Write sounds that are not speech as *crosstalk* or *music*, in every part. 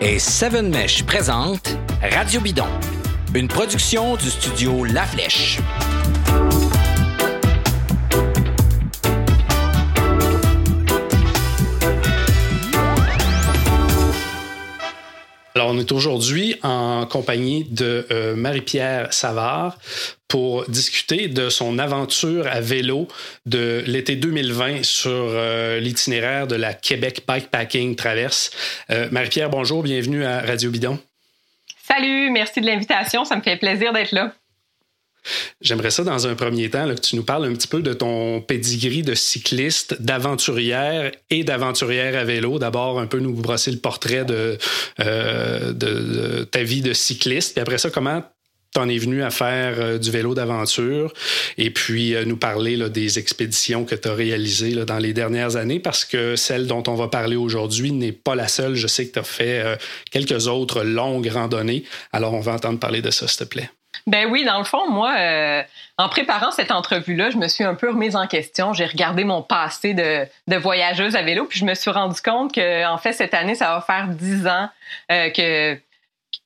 Et Seven Mesh présente Radio Bidon, une production du studio La Flèche. On est aujourd'hui en compagnie de euh, Marie-Pierre Savard pour discuter de son aventure à vélo de l'été 2020 sur euh, l'itinéraire de la Québec Bikepacking Traverse. Euh, Marie-Pierre, bonjour, bienvenue à Radio Bidon. Salut, merci de l'invitation, ça me fait plaisir d'être là. J'aimerais ça, dans un premier temps, que tu nous parles un petit peu de ton pedigree de cycliste, d'aventurière et d'aventurière à vélo. D'abord, un peu nous brosser le portrait de, euh, ta vie de cycliste. Puis après ça, comment t'en es venu à faire euh, du vélo d'aventure? Et puis euh, nous parler des expéditions que tu réalisées dans les dernières années parce que celle dont on va parler aujourd'hui n'est pas la seule. Je sais que tu fait quelques autres longues randonnées. Alors, on va entendre parler de ça, s'il te plaît. Ben oui, dans le fond, moi, euh, en préparant cette entrevue-là, je me suis un peu remise en question. J'ai regardé mon passé de, voyageuse à vélo, puis je me suis rendu compte que, en fait, cette année, ça va faire dix ans euh, que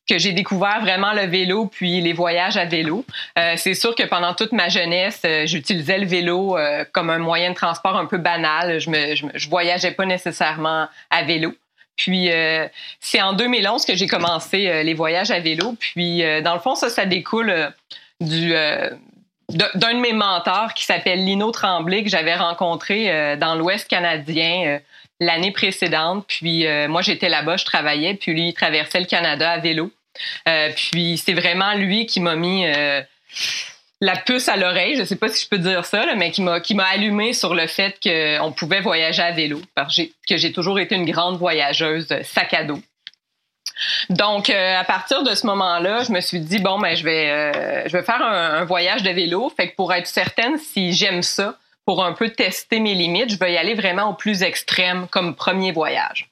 que j'ai découvert vraiment le vélo puis les voyages à vélo. Euh, c'est sûr que pendant toute ma jeunesse, j'utilisais le vélo comme un moyen de transport un peu banal. Je me, je voyageais pas nécessairement à vélo. Puis euh, c'est en 2011 que j'ai commencé euh, les voyages à vélo. Puis euh, dans le fond, ça, ça découle du d'un de mes mentors qui s'appelle Lino Tremblay que j'avais rencontré dans l'Ouest canadien l'année précédente. Puis moi, j'étais là-bas, je travaillais, puis lui, il traversait le Canada à vélo. puis c'est vraiment lui qui m'a mis la puce à l'oreille, je sais pas si je peux dire ça, mais qui m'a qui m'a allumé sur le fait qu'on pouvait voyager à vélo, parce que j'ai toujours été une grande voyageuse sac à dos. Donc, euh, à partir de ce moment-là, je me suis dit bon, ben je vais euh, je vais faire un, voyage de vélo. Fait que pour être certaine si j'aime ça, pour un peu tester mes limites, je vais y aller vraiment au plus extrême comme premier voyage.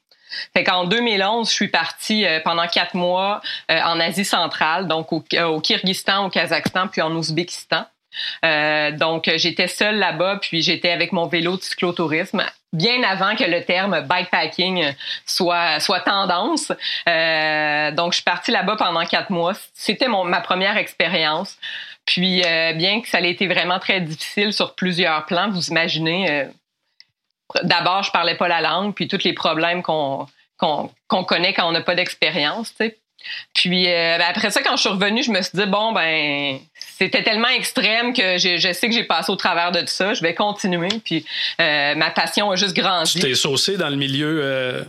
Fait qu'en 2011, je suis partie euh, pendant quatre mois euh, en Asie centrale, donc au, euh, au, Kyrgyzstan, au Kazakhstan, puis en Ouzbékistan. donc j'étais seule là-bas, puis j'étais avec mon vélo de cyclotourisme bien avant que le terme bikepacking soit soit tendance. donc je suis partie là-bas pendant quatre mois. C'était ma première expérience. Puis bien que ça ait été vraiment très difficile sur plusieurs plans, vous imaginez d'abord, je parlais pas la langue, puis tous les problèmes qu'on connaît quand on n'a pas d'expérience. Puis euh, ben, après ça, quand je suis revenue, je me suis dit bon ben c'était tellement extrême que je, sais que j'ai passé au travers de tout ça. Je vais continuer. Puis euh, ma passion a juste grandi. Tu t'es saucé dans le milieu. Euh,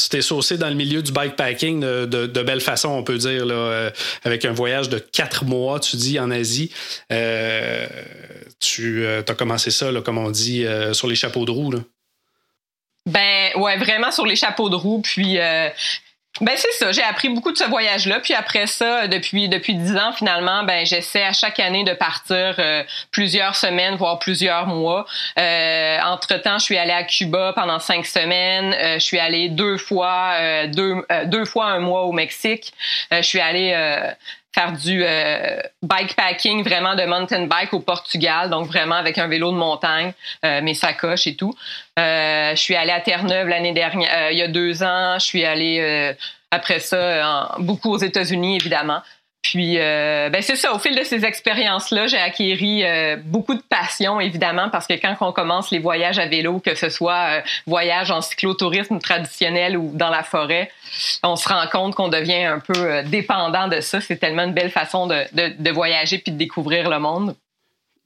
tu t'es saucé dans le milieu du bikepacking de, belle façon, on peut dire, là, avec un voyage de quatre mois, tu dis, en Asie. tu as commencé ça, là, comme on dit, sur les chapeaux de roue. Ben ouais, vraiment sur les chapeaux de roue. Puis euh, ben c'est ça, j'ai appris beaucoup de ce voyage-là. Puis après ça, depuis depuis dix ans finalement, ben j'essaie à chaque année de partir euh, plusieurs semaines, voire plusieurs mois. Euh, entre temps, je suis allée à Cuba pendant cinq semaines. je suis allée deux fois deux deux fois un mois au Mexique. je suis allée faire du euh, bikepacking, vraiment de mountain bike au Portugal, donc vraiment avec un vélo de montagne, euh, mes sacoches et tout. Euh, je suis allée à Terre-Neuve l'année dernière, il y a deux ans. Je suis allée après ça beaucoup aux États-Unis, évidemment. Puis, euh, ben c'est ça. Au fil de ces expériences-là, j'ai acquéri euh, beaucoup de passion, évidemment, parce que quand on commence les voyages à vélo, que ce soit euh, voyage en cyclotourisme traditionnel ou dans la forêt, on se rend compte qu'on devient un peu dépendant de ça. C'est tellement une belle façon de, de, de voyager puis de découvrir le monde.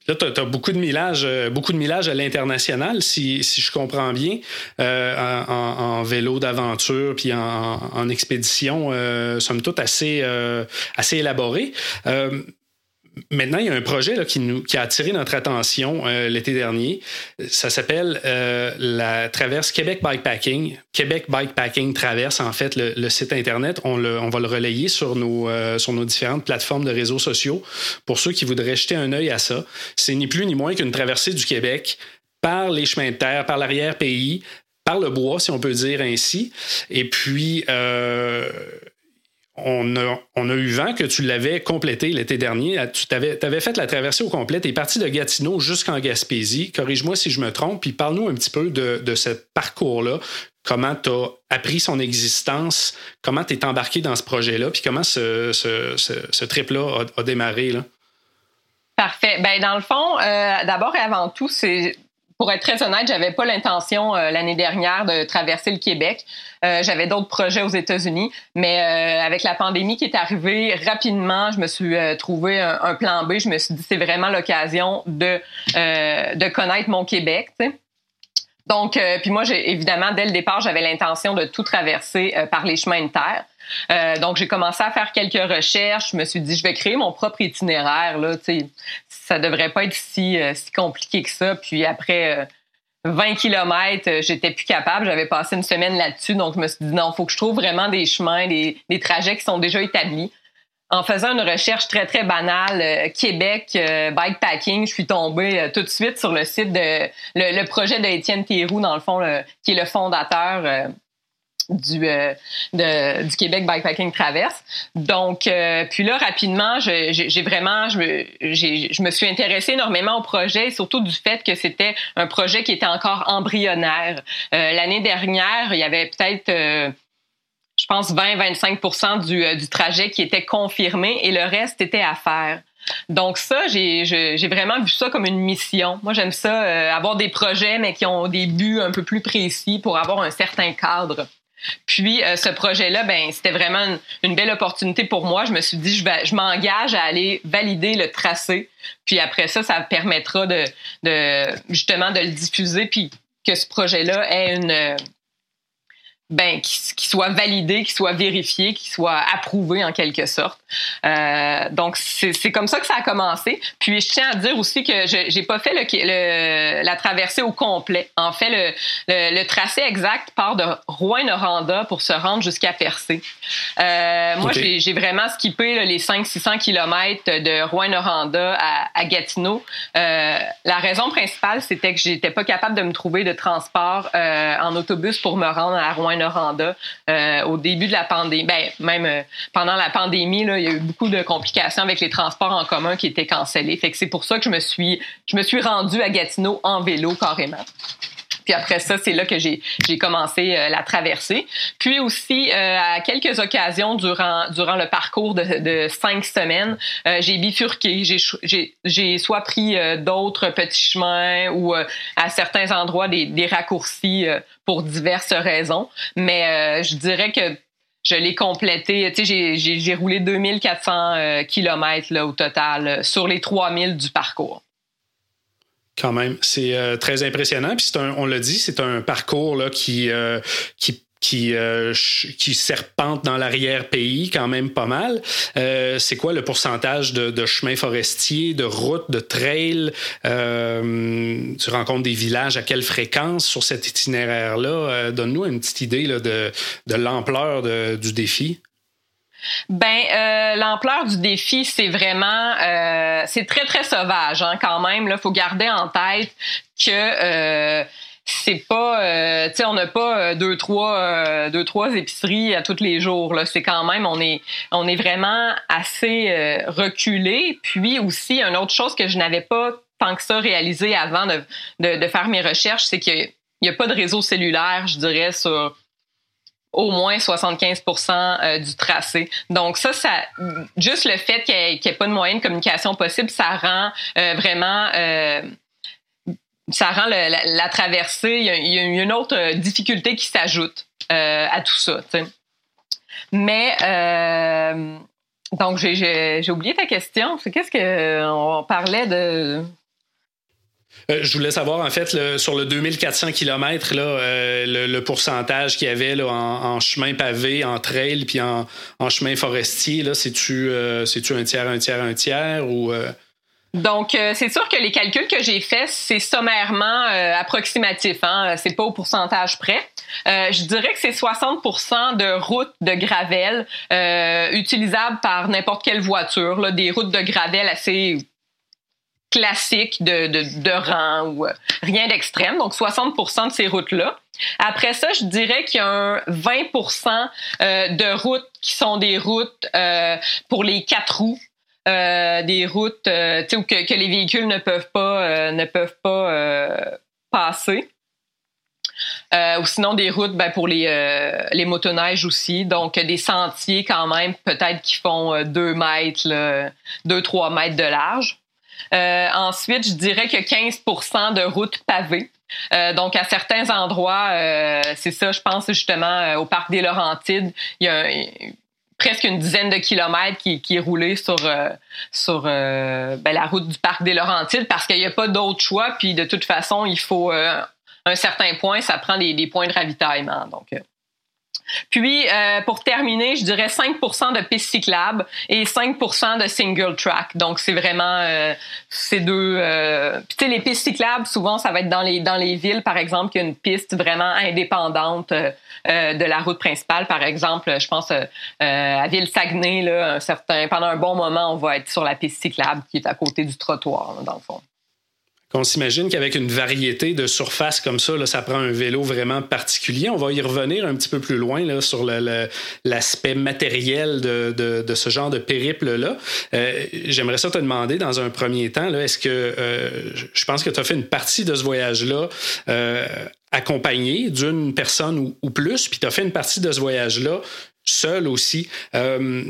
Là, tu as, beaucoup de millage, euh, beaucoup de millage à l'international, si, si, je comprends bien, euh, en, vélo d'aventure puis en, en expédition, euh, somme toute assez, euh, assez élaboré. Maintenant, il y a un projet là, qui, nous, qui a attiré notre attention euh, l'été dernier. Ça s'appelle euh, la Traverse Québec Bikepacking. Québec Bikepacking Traverse, en fait, le, site Internet. On, le, on, va le relayer sur nos, euh, sur nos différentes plateformes de réseaux sociaux pour ceux qui voudraient jeter un œil à ça. C'est ni plus ni moins qu'une traversée du Québec par les chemins de terre, par l'arrière-pays, par le bois, si on peut dire ainsi. Et puis, on a, on a, eu vent que tu l'avais complété l'été dernier. Tu avais, avais, fait la traversée au complet. Tu es parti de Gatineau jusqu'en Gaspésie. Corrige-moi si je me trompe, puis parle-nous un petit peu de, de ce parcours-là. comment tu as appris son existence, comment tu es embarqué dans ce projet-là, puis comment ce, ce, trip-là a, démarré. Parfait. Ben, dans le fond, euh, d'abord et avant tout, c'est pour être très honnête, j'avais pas l'intention euh, l'année dernière de traverser le Québec. Euh, j'avais d'autres projets aux États-Unis, mais avec la pandémie qui est arrivée rapidement, je me suis trouvé un, plan B. Je me suis dit c'est vraiment l'occasion de de connaître mon Québec. Donc, puis moi, évidemment dès le départ, j'avais l'intention de tout traverser par les chemins de terre. Euh, donc, j'ai commencé à faire quelques recherches. Je me suis dit, je vais créer mon propre itinéraire. Là, ça devrait pas être si, euh, si compliqué que ça. Puis après 20 euh, kilomètres, j'étais plus capable. J'avais passé une semaine là-dessus. Donc, je me suis dit, non, faut que je trouve vraiment des chemins, des, des, trajets qui sont déjà établis. En faisant une recherche très, très banale, Québec, bikepacking, je suis tombée tout de suite sur le site de le, projet de Étienne Théroux, dans le fond, qui est le fondateur du, euh, du Québec Bikepacking Traverse. Donc, euh, puis là, rapidement, j'ai vraiment, je me, je me suis intéressée énormément au projet, surtout du fait que c'était un projet qui était encore embryonnaire. Euh, l'année dernière, il y avait peut-être je pense 20-25% du, du trajet qui était confirmé et le reste était à faire. Donc ça, j'ai vraiment vu ça comme une mission. Moi, j'aime ça, avoir des projets, mais qui ont des buts un peu plus précis pour avoir un certain cadre. Puis euh, ce projet-là, ben c'était vraiment une, belle opportunité pour moi. Je me suis dit, je, je m'engage à aller valider le tracé. Puis après ça, ça permettra de, de justement de le diffuser, puis que ce projet-là ait une ben, qui, soit validé, qui soit vérifié, qui soit approuvé en quelque sorte. Euh, donc c'est comme ça que ça a commencé. Puis je tiens à dire aussi que je j'ai pas fait le, la traversée au complet. En fait, le, le, tracé exact part de Rouen-Noranda pour se rendre jusqu'à Percé. Euh, moi, j'ai vraiment skippé les 500-600 km de Rouen-Noranda à, à, Gatineau. Euh, la raison principale, c'était que j'étais pas capable de me trouver de transport en autobus pour me rendre à Rouen Euh, au début de la pandémie. Ben, même euh, pendant la pandémie, là, il y a eu beaucoup de complications avec les transports en commun qui étaient cancellés. Fait que c'est pour ça que je me suis, je me suis rendue à Gatineau en vélo carrément. Puis après ça, c'est là que j'ai commencé euh, la traversée. Puis aussi, euh, à quelques occasions durant, durant le parcours de, de cinq semaines, euh, j'ai bifurqué. J'ai soit pris d'autres petits chemins ou à certains endroits des, des raccourcis pour diverses raisons. Mais je dirais que je l'ai complété. Tu sais, j'ai roulé 2400 kilomètres là, au total sur les 3000 du parcours. Quand même, c'est euh, très impressionnant. Puis un, on l'a dit, c'est un parcours là, qui, euh, qui qui, euh, qui serpente dans l'arrière-pays quand même pas mal. c'est quoi le pourcentage de, chemins forestiers, de routes, de trails? tu rencontres des villages à quelle fréquence sur cet itinéraire-là? Donne-nous une petite idée de, de l'ampleur du défi. Ben, euh, l'ampleur du défi, c'est vraiment, euh, c'est très très sauvage hein, quand même. Là, faut garder en tête que euh, c'est pas, tu sais, on n'a pas deux trois deux trois épiceries à tous les jours. Là, c'est quand même, on est on est vraiment assez reculé. Puis aussi, une autre chose que je n'avais pas tant que ça réalisé avant de, de, de faire mes recherches, c'est qu'il n'y a pas de réseau cellulaire, je dirais, sur au moins 75% euh, du tracé. Donc ça, ça juste le fait qu'il n'y ait, pas de moyen de communication possible, ça rend euh, vraiment euh, ça rend la, traversée. Il y, a, une autre difficulté qui s'ajoute à tout ça. Mais donc j'ai oublié ta question. C'est qu'est-ce que on parlait de je voulais savoir, en fait, sur le 2400 km, là, euh, le, pourcentage qu'il y avait en, chemin pavé, en trail, puis en, chemin forestier. C'est-tu euh, un tiers, un tiers, un tiers ou. Donc, c'est sûr que les calculs que j'ai faits, c'est sommairement approximatif. Hein? C'est pas au pourcentage près. je dirais que c'est 60% de routes de gravel utilisables par n'importe quelle voiture. Là, des routes de gravel assez classique de, de, de rang ou euh, rien d'extrême, donc 60% de ces routes-là. Après ça, je dirais qu'il y a un 20% euh, de routes qui sont des routes euh, pour les quatre roues, des routes que, que les véhicules ne peuvent pas ne peuvent pas passer. Euh, ou sinon des routes ben, pour les, euh, les motoneiges aussi. Donc des sentiers quand même, peut-être qui font 2 mètres, 2-3 mètres de large. Ensuite, je dirais que 15% de routes pavées. donc, à certains endroits, c'est ça, je pense justement au parc des Laurentides, il y a presque une dizaine de kilomètres qui, qui est roulé sur, sur ben, la route du parc des Laurentides parce qu'il n'y a pas d'autre choix. Puis de toute façon, il faut un certain point, ça prend des, points de ravitaillement. Donc, euh. Puis, euh, pour terminer, je dirais 5% de pistes cyclables et 5% de single track. Donc, c'est vraiment euh, ces deux. Puis, tu sais, les pistes cyclables, souvent, ça va être dans les dans les villes, par exemple, qu'il y a une piste vraiment indépendante de la route principale. Par exemple, je pense à Ville-Saguenay, là, un certain, pendant un bon moment, on va être sur la piste cyclable qui est à côté du trottoir, dans le fond. On s'imagine qu'avec une variété de surfaces comme ça, là, ça prend un vélo vraiment particulier. On va y revenir un petit peu plus loin là, sur l'aspect matériel de, ce genre de périple-là. Euh, J'aimerais ça te demander dans un premier temps, est-ce que euh, je pense que tu as fait une partie de ce voyage-là euh, accompagné d'une personne ou, ou plus, puis tu as fait une partie de ce voyage-là seul aussi. Euh,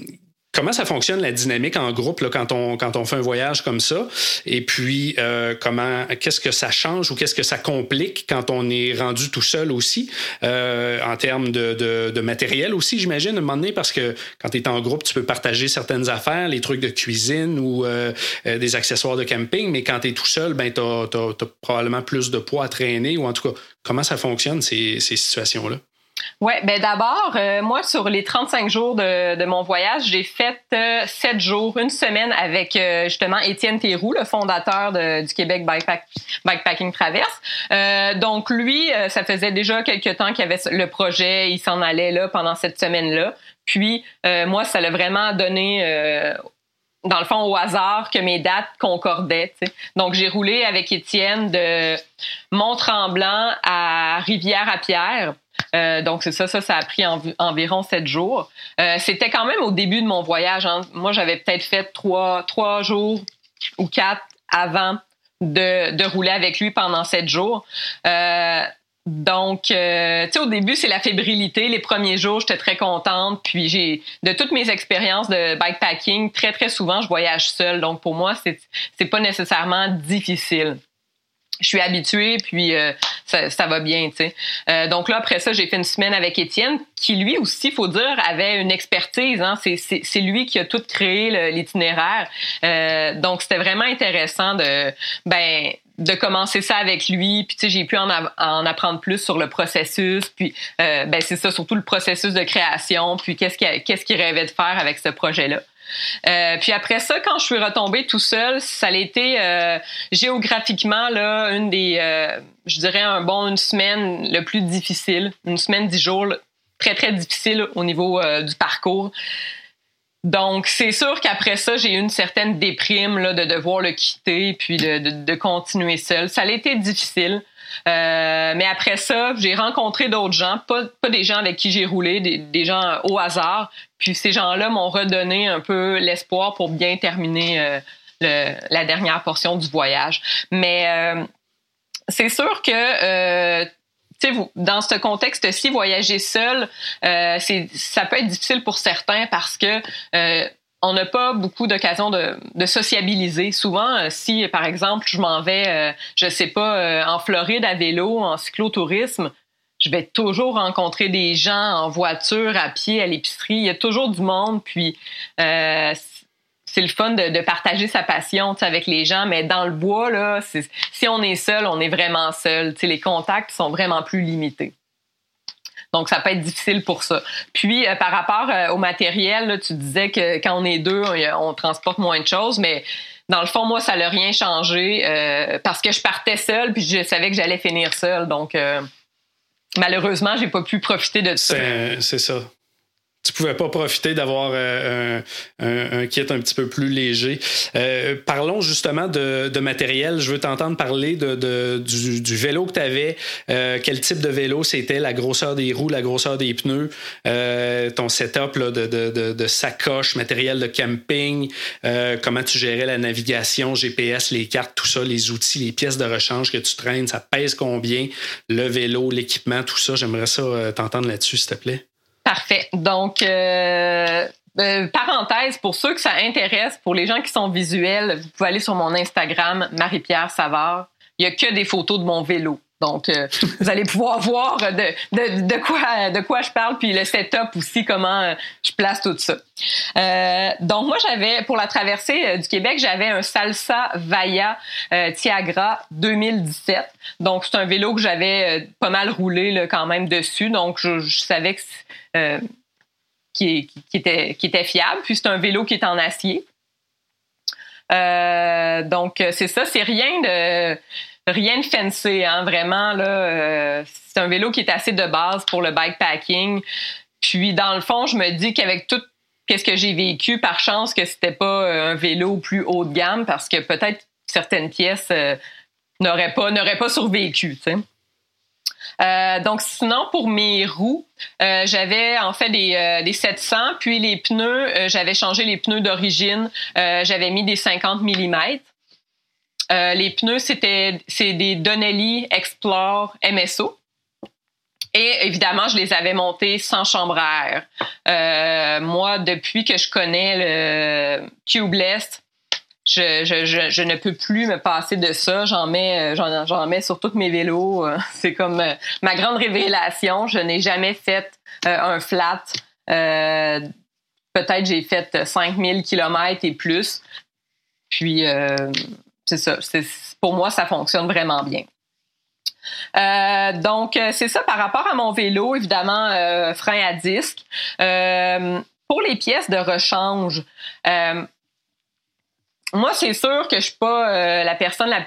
Comment ça fonctionne la dynamique en groupe là, quand, on, quand on fait un voyage comme ça? Et puis, euh, comment, qu'est-ce que ça change ou qu'est-ce que ça complique quand on est rendu tout seul aussi, euh, en termes de, de, matériel aussi, j'imagine, à un moment donné, parce que quand tu es en groupe, tu peux partager certaines affaires, les trucs de cuisine ou euh, des accessoires de camping, mais quand tu es tout seul, ben, tu as, probablement plus de poids à traîner ou en tout cas, comment ça fonctionne ces, ces situations-là? Oui, ben d'abord, euh, moi, sur les 35 jours de, de mon voyage, j'ai fait euh, 7 jours, une semaine avec euh, justement Étienne Théroux, le fondateur de, du Québec Bikepack, Bikepacking Traverse. Euh, donc, lui, ça faisait déjà quelques temps qu'il avait le projet, il s'en allait là pendant cette semaine-là. Puis, moi, ça l'a vraiment donné dans le fond, au hasard que mes dates concordaient. Donc, j'ai roulé avec Étienne de Mont-Tremblant à Rivière-à-Pierre. Euh, donc, c'est ça, ça, ça a pris environ sept jours. Euh, c'était quand même au début de mon voyage. Hein. Moi, j'avais peut-être fait trois, trois jours ou quatre avant de, de rouler avec lui pendant sept jours. Euh, donc, euh, tu sais, au début, c'est la fébrilité. Les premiers jours, j'étais très contente. Puis, j'ai, de toutes mes expériences de bikepacking, très, très souvent, je voyage seule. Donc, pour moi, c'est, c'est pas nécessairement difficile je suis habituée, puis euh, ça, ça, va bien, tu sais. Euh, donc là, après ça, j'ai fait une semaine avec Étienne, qui lui aussi, faut dire, avait une expertise. Hein. C'est lui qui a tout créé l'itinéraire. Euh, donc c'était vraiment intéressant de, ben, de commencer ça avec lui. Puis tu sais, j'ai pu en, en, apprendre plus sur le processus. Puis ben c'est ça, surtout le processus de création. Puis qu'est-ce qu'il qu'est-ce qu'il rêvait de faire avec ce projet-là. Euh, puis après ça, quand je suis retombée tout seul, ça a été euh, géographiquement là une des, euh, je dirais bon une semaine le plus difficile, une semaine dix jours très très difficile au niveau du parcours. Donc, c'est sûr qu'après ça, j'ai eu une certaine déprime là, de devoir le quitter puis de, de, de continuer seul. Ça a été difficile. Euh, mais après ça, j'ai rencontré d'autres gens, pas, pas des gens avec qui j'ai roulé, des, des, gens au hasard. Puis ces gens-là m'ont redonné un peu l'espoir pour bien terminer euh, le, la dernière portion du voyage. Mais euh, c'est sûr que vous, dans ce contexte-ci, voyager seul, euh, ça peut être difficile pour certains parce que euh, on n'a pas beaucoup d'occasions de, sociabiliser. Souvent, euh, si par exemple je m'en vais, euh, je sais pas, euh, en Floride à vélo, en cyclotourisme, je vais toujours rencontrer des gens en voiture, à pied, à l'épicerie. Il y a toujours du monde, puis c'est le fun de, partager sa passion avec les gens. Mais dans le bois, là, si on est seul, on est vraiment seul. les contacts sont vraiment plus limités. Donc, ça peut être difficile pour ça. Puis, euh, par rapport euh, au matériel, tu disais que quand on est deux, on, transporte moins de choses, mais dans le fond, moi, ça n'a rien changé euh, parce que je partais seule, puis je savais que j'allais finir seule. Donc, malheureusement, j'ai pas pu profiter de ça. C'est ça. Tu pouvais pas profiter d'avoir euh, un, kit un petit peu plus léger. Euh, parlons justement de, matériel. Je veux t'entendre parler de, du, vélo que tu avais. Euh, quel type de vélo c'était, la grosseur des roues, la grosseur des pneus, ton setup de, de, sacoche, matériel de camping, comment tu gérais la navigation, GPS, les cartes, tout ça, les outils, les pièces de rechange que tu traînes, ça pèse combien, le vélo, l'équipement, tout ça. J'aimerais ça t'entendre là-dessus, s'il te plaît. Parfait. Donc, euh, euh, parenthèse, pour ceux que ça intéresse, pour les gens qui sont visuels, vous pouvez aller sur mon Instagram, Marie-Pierre Savard. Il n'y a que des photos de mon vélo. Donc, euh, *laughs* vous allez pouvoir voir de, de, de, quoi, de quoi je parle, puis le setup aussi, comment je place tout ça. donc, moi, j'avais, pour la traversée du Québec, j'avais un Salsa Vaya Tiagra 2017. Donc, c'est un vélo que j'avais pas mal roulé là, quand même dessus. Donc, je, je savais que euh, qui, était, fiable. Puis c'est un vélo qui est en acier. Euh, donc c'est ça, c'est rien de rien de fancy, hein, vraiment là. Euh, c'est un vélo qui est assez de base pour le bikepacking. Puis dans le fond, je me dis qu'avec tout qu'est-ce que j'ai vécu, par chance que c'était pas un vélo plus haut de gamme, parce que peut-être certaines pièces n'auraient pas pas survécu. Euh, donc sinon pour mes roues, euh, j'avais en fait des, euh, des 700, puis les pneus, j'avais changé les pneus d'origine, j'avais mis des 50 mm. les pneus c'était c'est des Donnelly Explore MSO. Et évidemment, je les avais montés sans chambre à air. moi, depuis que je connais le Cubeless, je, ne peux plus me passer de ça. J'en mets, euh, j'en, mets sur tous mes vélos. Euh, *laughs* c'est comme euh, ma grande révélation. Je n'ai jamais fait un flat. peut-être j'ai fait 5000 km et plus. Puis c'est ça. pour moi, ça fonctionne vraiment bien. donc, c'est ça par rapport à mon vélo, évidemment, frein à disque. pour les pièces de rechange, moi, c'est sûr que je suis pas euh, la personne, la,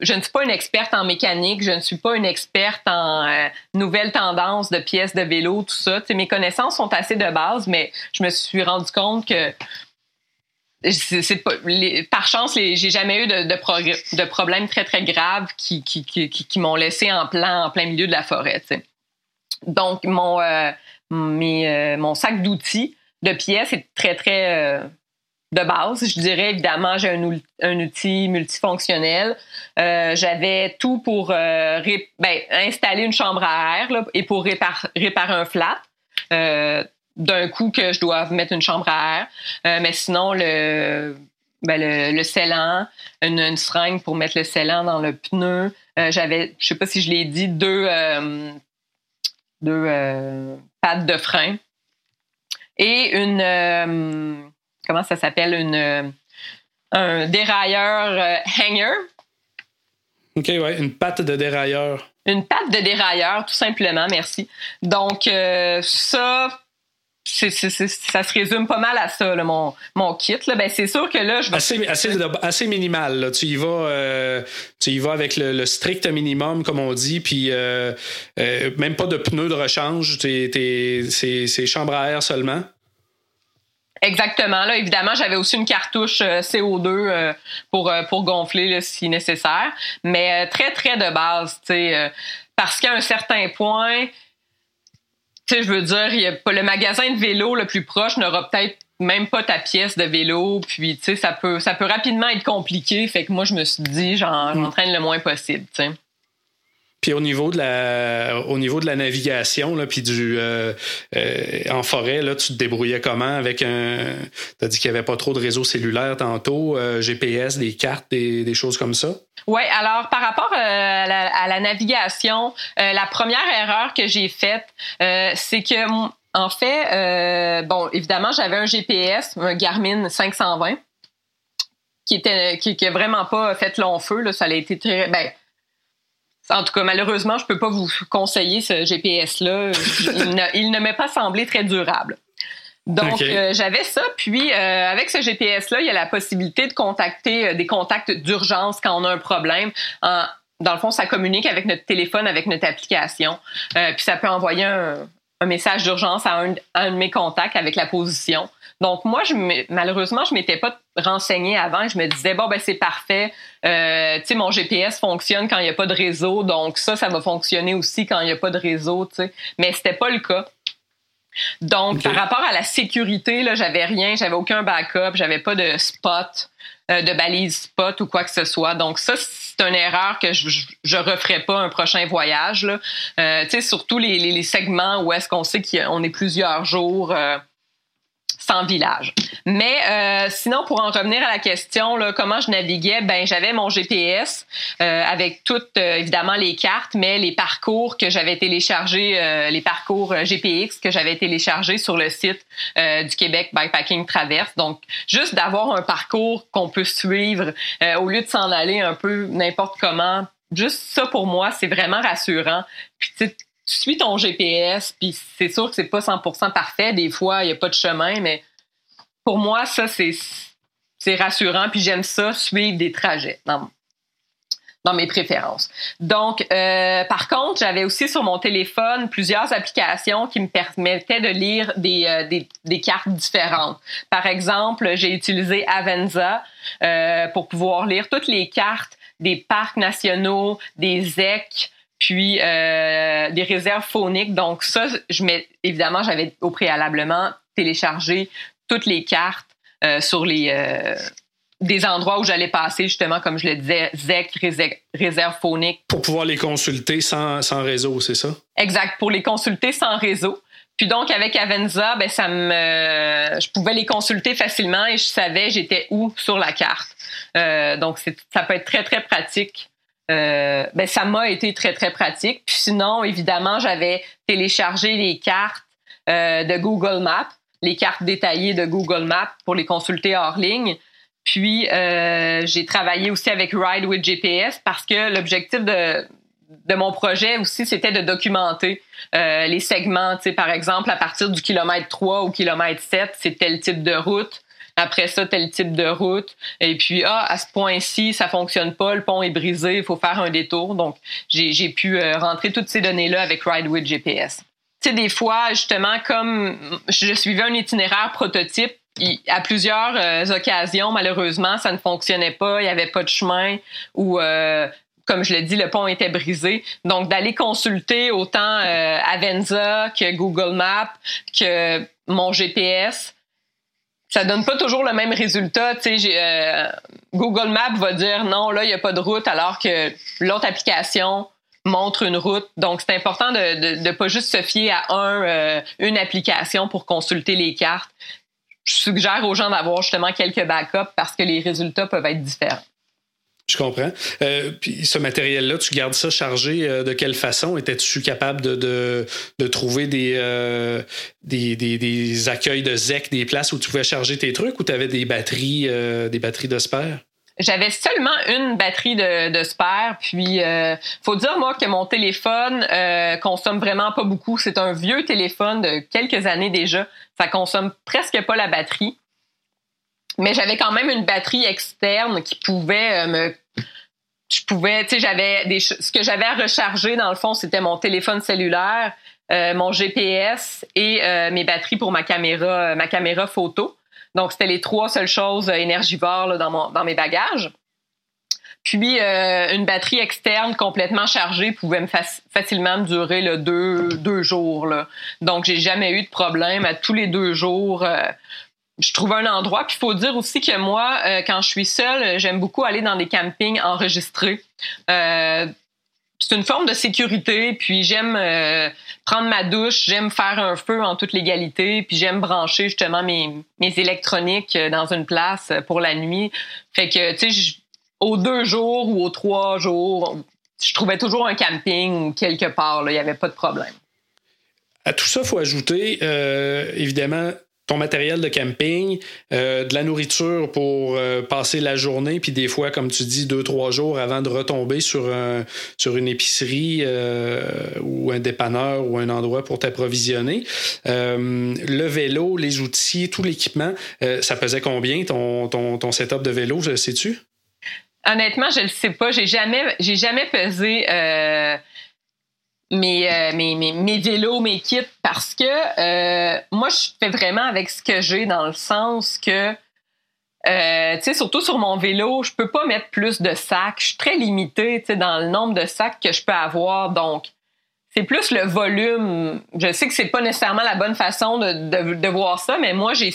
je ne suis pas une experte en mécanique, je ne suis pas une experte en euh, nouvelles tendances de pièces de vélo, tout ça. mes connaissances sont assez de base, mais je me suis rendu compte que par chance, j'ai jamais eu de, de, problèmes très très graves qui, m'ont laissé en plein en plein milieu de la forêt. Donc euh, mon sac d'outils de pièces est très très de base. Je dirais évidemment, j'ai un, outil multifonctionnel. Euh, j'avais tout pour euh, ben, installer une chambre à air et pour réparer un flat. Euh, d'un coup que je dois mettre une chambre à air. mais sinon, le, ben, le, le une, seringue pour mettre le scellant dans le pneu. J'avais, je sais pas si je l'ai dit, deux, deux pattes de frein et une comment ça s'appelle, une, euh, un dérailleur euh, hanger. OK, ouais, une patte de dérailleur. Une patte de dérailleur, tout simplement, merci. Donc, euh, ça, ça se résume pas mal à ça, mon, mon kit. Là. Ben, c'est sûr que là, je vais... Assez, assez, assez minimal. Tu, y vas, tu y vas avec le, strict minimum, comme on dit, puis même pas de pneus de rechange. c'est chambre à air seulement. Exactement. Là, évidemment, j'avais aussi une cartouche euh, CO2 euh, pour, euh, pour gonfler si nécessaire, mais très, très de base, tu sais, parce qu'à un certain point, tu sais, je veux dire, y a pas, le magasin de vélo le plus proche n'aura peut-être même pas ta pièce de vélo, puis tu sais, ça peut, ça peut rapidement être compliqué. Fait que moi, je me suis dit, j'en, mm. traîne le moins possible, tu sais. Puis au niveau de la, au niveau de la navigation, puis du, euh, euh, en forêt, là, tu te débrouillais comment avec un. Tu as dit qu'il n'y avait pas trop de réseau cellulaire tantôt, euh, GPS, des cartes, des, choses comme ça? Oui, alors par rapport à la, navigation, la première erreur que j'ai faite, c'est que, en fait, bon, évidemment, j'avais un GPS, un Garmin 520 qui était qui, vraiment pas fait long feu là, ça a été très ben en tout cas, malheureusement, je peux pas vous conseiller ce GPS-là. *laughs* il, ne, m'est pas semblé très durable. Donc, euh, j'avais ça. Puis, euh, avec ce GPS-là, il y a la possibilité de contacter euh, des contacts d'urgence quand on a un problème. dans le fond, ça communique avec notre téléphone, avec notre application. puis, ça peut envoyer un, un message d'urgence à un, de mes contacts avec la position. Donc moi, je malheureusement, je m'étais pas renseignée avant. Je me disais bon ben c'est parfait. Euh, tu sais, mon GPS fonctionne quand il n'y a pas de réseau, donc ça, ça va fonctionner aussi quand il n'y a pas de réseau. Tu sais, mais c'était pas le cas. Donc par rapport à la sécurité, là, j'avais rien, j'avais aucun backup, j'avais pas de spot, euh, de balise spot ou quoi que ce soit. Donc ça, c'est une erreur que je, je referai pas un prochain voyage. Là. Euh, tu sais, surtout les, les, segments où est-ce qu'on sait qu'on est plusieurs jours. Euh, sans village. Mais euh, sinon, pour en revenir à la question, là, comment je naviguais, ben j'avais mon GPS euh, avec toutes euh, évidemment les cartes, mais les parcours que j'avais téléchargés, euh, les parcours GPX que j'avais téléchargés sur le site du Québec Bikepacking Traverse. Donc, juste d'avoir un parcours qu'on peut suivre au lieu de s'en aller un peu n'importe comment. Juste ça pour moi, c'est vraiment rassurant. Puis suis ton GPS, puis c'est sûr que c'est pas 100% parfait. Des fois, il n'y a pas de chemin, mais pour moi, ça, c'est, c'est rassurant, puis j'aime ça, suivre des trajets dans, dans mes préférences. Donc, euh, par contre, j'avais aussi sur mon téléphone plusieurs applications qui me permettaient de lire des, euh, des, des, cartes différentes. Par exemple, j'ai utilisé Avenza euh, pour pouvoir lire toutes les cartes des parcs nationaux, des ZEC, puis euh, des réserves phoniques. Donc ça, je mets évidemment, j'avais au préalablement téléchargé toutes les cartes euh, sur les euh, des endroits où j'allais passer, justement, comme je le disais, ZEC, réserve, phonique. Pour pouvoir les consulter sans, sans réseau, c'est ça? Exact, pour les consulter sans réseau. Puis donc, avec Avenza, ben, ça me, je pouvais les consulter facilement et je savais j'étais où sur la carte. Euh, donc, ça peut être très, très pratique euh, ben ça m'a été très très pratique. Puis sinon, évidemment, j'avais téléchargé les cartes euh, de Google Maps, les cartes détaillées de Google Maps pour les consulter hors ligne. Puis euh, j'ai travaillé aussi avec Ride with GPS parce que l'objectif de de mon projet aussi, c'était de documenter euh, les segments. Par exemple, à partir du kilomètre 3 au kilomètre 7, c'est tel type de route. Après ça, tel type de route. Et puis, ah, à ce point-ci, ça fonctionne pas, le pont est brisé, il faut faire un détour. Donc, j'ai pu euh, rentrer toutes ces données-là avec Ride with GPS. Tu sais, des fois, justement, comme je suivais un itinéraire prototype, à plusieurs euh, occasions, malheureusement, ça ne fonctionnait pas, il n'y avait pas de chemin ou euh, comme je l'ai dit, le pont était brisé. Donc, d'aller consulter autant Avenza que Google Maps que mon GPS, ça donne pas toujours le même résultat. Euh, Google Maps va dire non, là, il n'y a pas de route, alors que l'autre application montre une route. Donc, c'est important de ne pas juste se fier à un, euh, une application pour consulter les cartes. Je suggère aux gens d'avoir justement quelques backups parce que les résultats peuvent être différents. Je comprends. Euh, puis ce matériel-là, tu gardes ça chargé euh, de quelle façon? Étais-tu capable de, de, de trouver des, euh, des, des, des, accueils de ZEC, des places où tu pouvais charger tes trucs ou tu avais des batteries, des batteries de spare? J'avais seulement une batterie de, de spare, puis faut dire moi que mon téléphone consomme vraiment pas beaucoup. C'est un vieux téléphone de quelques années déjà. Ça consomme presque pas la batterie mais j'avais quand même une batterie externe qui pouvait euh, me je pouvais tu sais j'avais des ce que j'avais à recharger dans le fond c'était mon téléphone cellulaire euh, mon GPS et euh, mes batteries pour ma caméra ma caméra photo donc c'était les trois seules choses énergivores là, dans mon dans mes bagages puis une batterie externe complètement chargée pouvait me facilement me durer là, deux, deux jours. Là. Donc j'ai jamais eu de problème. À tous les deux jours, je trouve un endroit. Puis il faut dire aussi que moi, euh, quand je suis seule, j'aime beaucoup aller dans des campings enregistrés. Euh, c'est une forme de sécurité, puis j'aime euh, prendre ma douche, j'aime faire un feu en toute légalité, puis j'aime brancher justement mes, mes électroniques dans une place pour la nuit. Fait que, tu sais, aux deux jours ou aux trois jours, je trouvais toujours un camping ou quelque part, il n'y avait pas de problème. À tout ça, il faut ajouter, évidemment, ton matériel de camping, euh, de la nourriture pour euh, passer la journée, puis des fois, comme tu dis, deux, trois jours avant de retomber sur, un, sur une épicerie euh, ou un dépanneur ou un endroit pour t'approvisionner. le vélo, les outils, tout l'équipement, ça pesait combien ton, ton, ton setup de vélo, sais-tu? Honnêtement, je ne le sais pas. J'ai jamais, j'ai jamais pesé mes, euh, mes, mes, mes, vélos, mes kits, parce que euh, moi, je fais vraiment avec ce que j'ai dans le sens que, euh, tu sais, surtout sur mon vélo, je peux pas mettre plus de sacs. Je suis très limitée, tu sais, dans le nombre de sacs que je peux avoir. Donc, c'est plus le volume. Je sais que c'est pas nécessairement la bonne façon de, de, de voir ça, mais moi, j'ai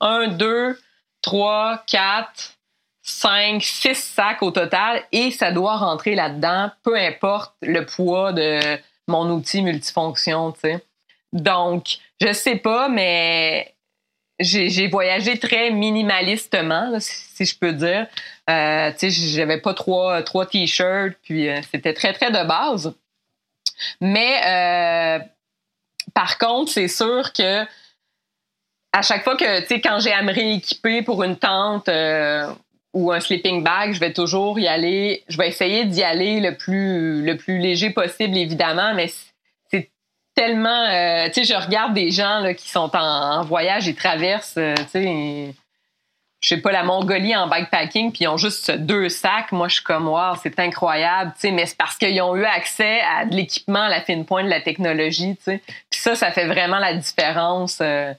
un, deux, trois, quatre, 5, 6 sacs au total et ça doit rentrer là-dedans, peu importe le poids de mon outil multifonction, tu sais. Donc, je sais pas, mais j'ai voyagé très minimalistement, si je peux dire. Euh, tu sais, j'avais pas trois, t-shirts, puis euh, c'était très, très de base. Mais euh, par contre, c'est sûr que à chaque fois que, tu sais, quand j'ai à me rééquiper pour une tente ou un sleeping bag, je vais toujours y aller. Je vais essayer d'y aller le plus le plus léger possible, évidemment, mais c'est tellement. Euh, tu sais, je regarde des gens là, qui sont en, voyage et traversent, euh, tu sais, je sais pas, la Mongolie en bikepacking, puis ils ont juste deux sacs. Moi, je suis comme, wow, c'est incroyable, tu sais, mais c'est parce qu'ils ont eu accès à de l'équipement à la fine pointe de la technologie, tu sais. Puis ça, ça fait vraiment la différence. Euh,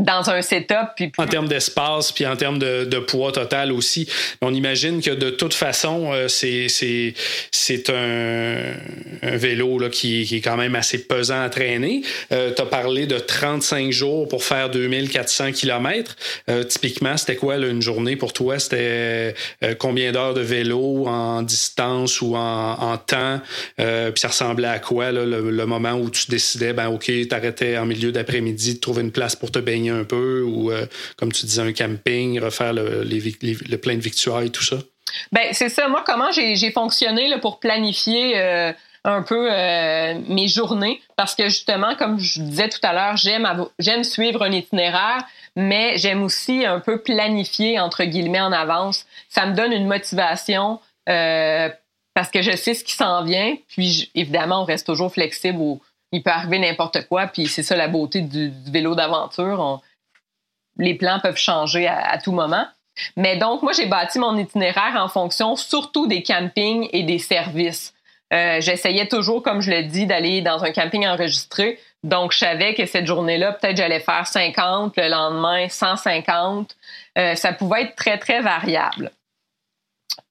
dans un setup. En termes d'espace, puis en termes de, poids total aussi. On imagine que de toute façon, euh, c'est, c'est, c'est un, vélo là, qui, qui, est quand même assez pesant à traîner. Euh, tu as parlé de 35 jours pour faire 2400 km. Euh, typiquement, c'était quoi là, une journée pour toi? C'était euh, combien d'heures de vélo en distance ou en, en temps? Euh, puis ça ressemblait à quoi là, le, le, moment où tu décidais, ben OK, t'arrêtais en milieu d'après-midi de trouver une place pour te baigner un peu ou, euh, comme tu disais, un camping, refaire le, le plein de victuailles, tout ça? Ben c'est ça. Moi, comment j'ai fonctionné là, pour planifier euh, un peu euh, mes journées? Parce que justement, comme je disais tout à l'heure, j'aime suivre un itinéraire, mais j'aime aussi un peu planifier entre guillemets en avance. Ça me donne une motivation. Parce que je sais ce qui s'en vient, puis évidemment, on reste toujours flexible il peut arriver n'importe quoi, puis c'est ça la beauté du, vélo d'aventure les plans peuvent changer à, tout moment. Mais donc, moi, j'ai bâti mon itinéraire en fonction surtout des campings et des services. Euh, J'essayais toujours, comme je le dis, d'aller dans un camping enregistré. Donc, je savais que cette journée-là, peut-être j'allais faire 50, le lendemain 150. Euh, ça pouvait être très, très variable.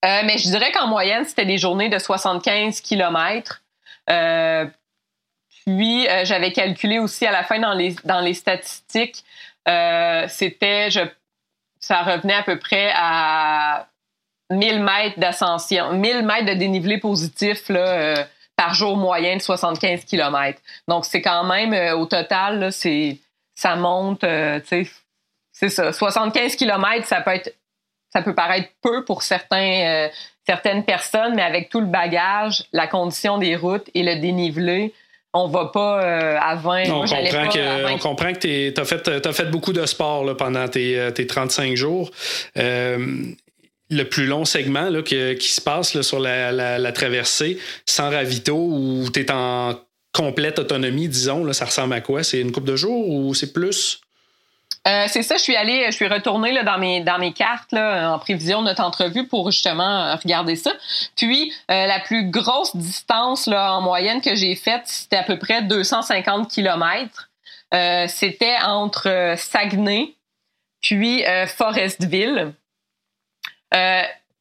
Euh, mais je dirais qu'en moyenne, c'était des journées de 75 km. Puis, j'avais calculé aussi à la fin dans les, dans les statistiques euh, c'était, je, ça revenait à peu près à 1000 mètres d'ascension, 1000 mètres de dénivelé positif là, euh, par jour moyen de 75 km. Donc, c'est quand même, euh, au total, c'est, ça monte, euh, tu sais, c'est ça. 75 km, ça peut être, ça peut paraître peu pour certains, certaines personnes, mais avec tout le bagage, la condition des routes et le dénivelé, on va pas euh, à 20. On, Moi, comprend, pas que, 20. on comprend que tu as fait, as fait beaucoup de sport là, pendant tes, tes 35 jours. Euh, le plus long segment là, que, qui se passe là, sur la, la, la, traversée sans ravito où tu es en complète autonomie, disons, ça ressemble à quoi? C'est une coupe de jours ou c'est plus? Euh, c'est ça, je suis allée, je suis retournée là, dans mes dans mes cartes là, en prévision de notre entrevue pour justement regarder ça. Puis euh, la plus grosse distance là, en moyenne que j'ai faite, c'était à peu près 250 kilomètres. Euh, c'était entre Saguenay puis Forestville.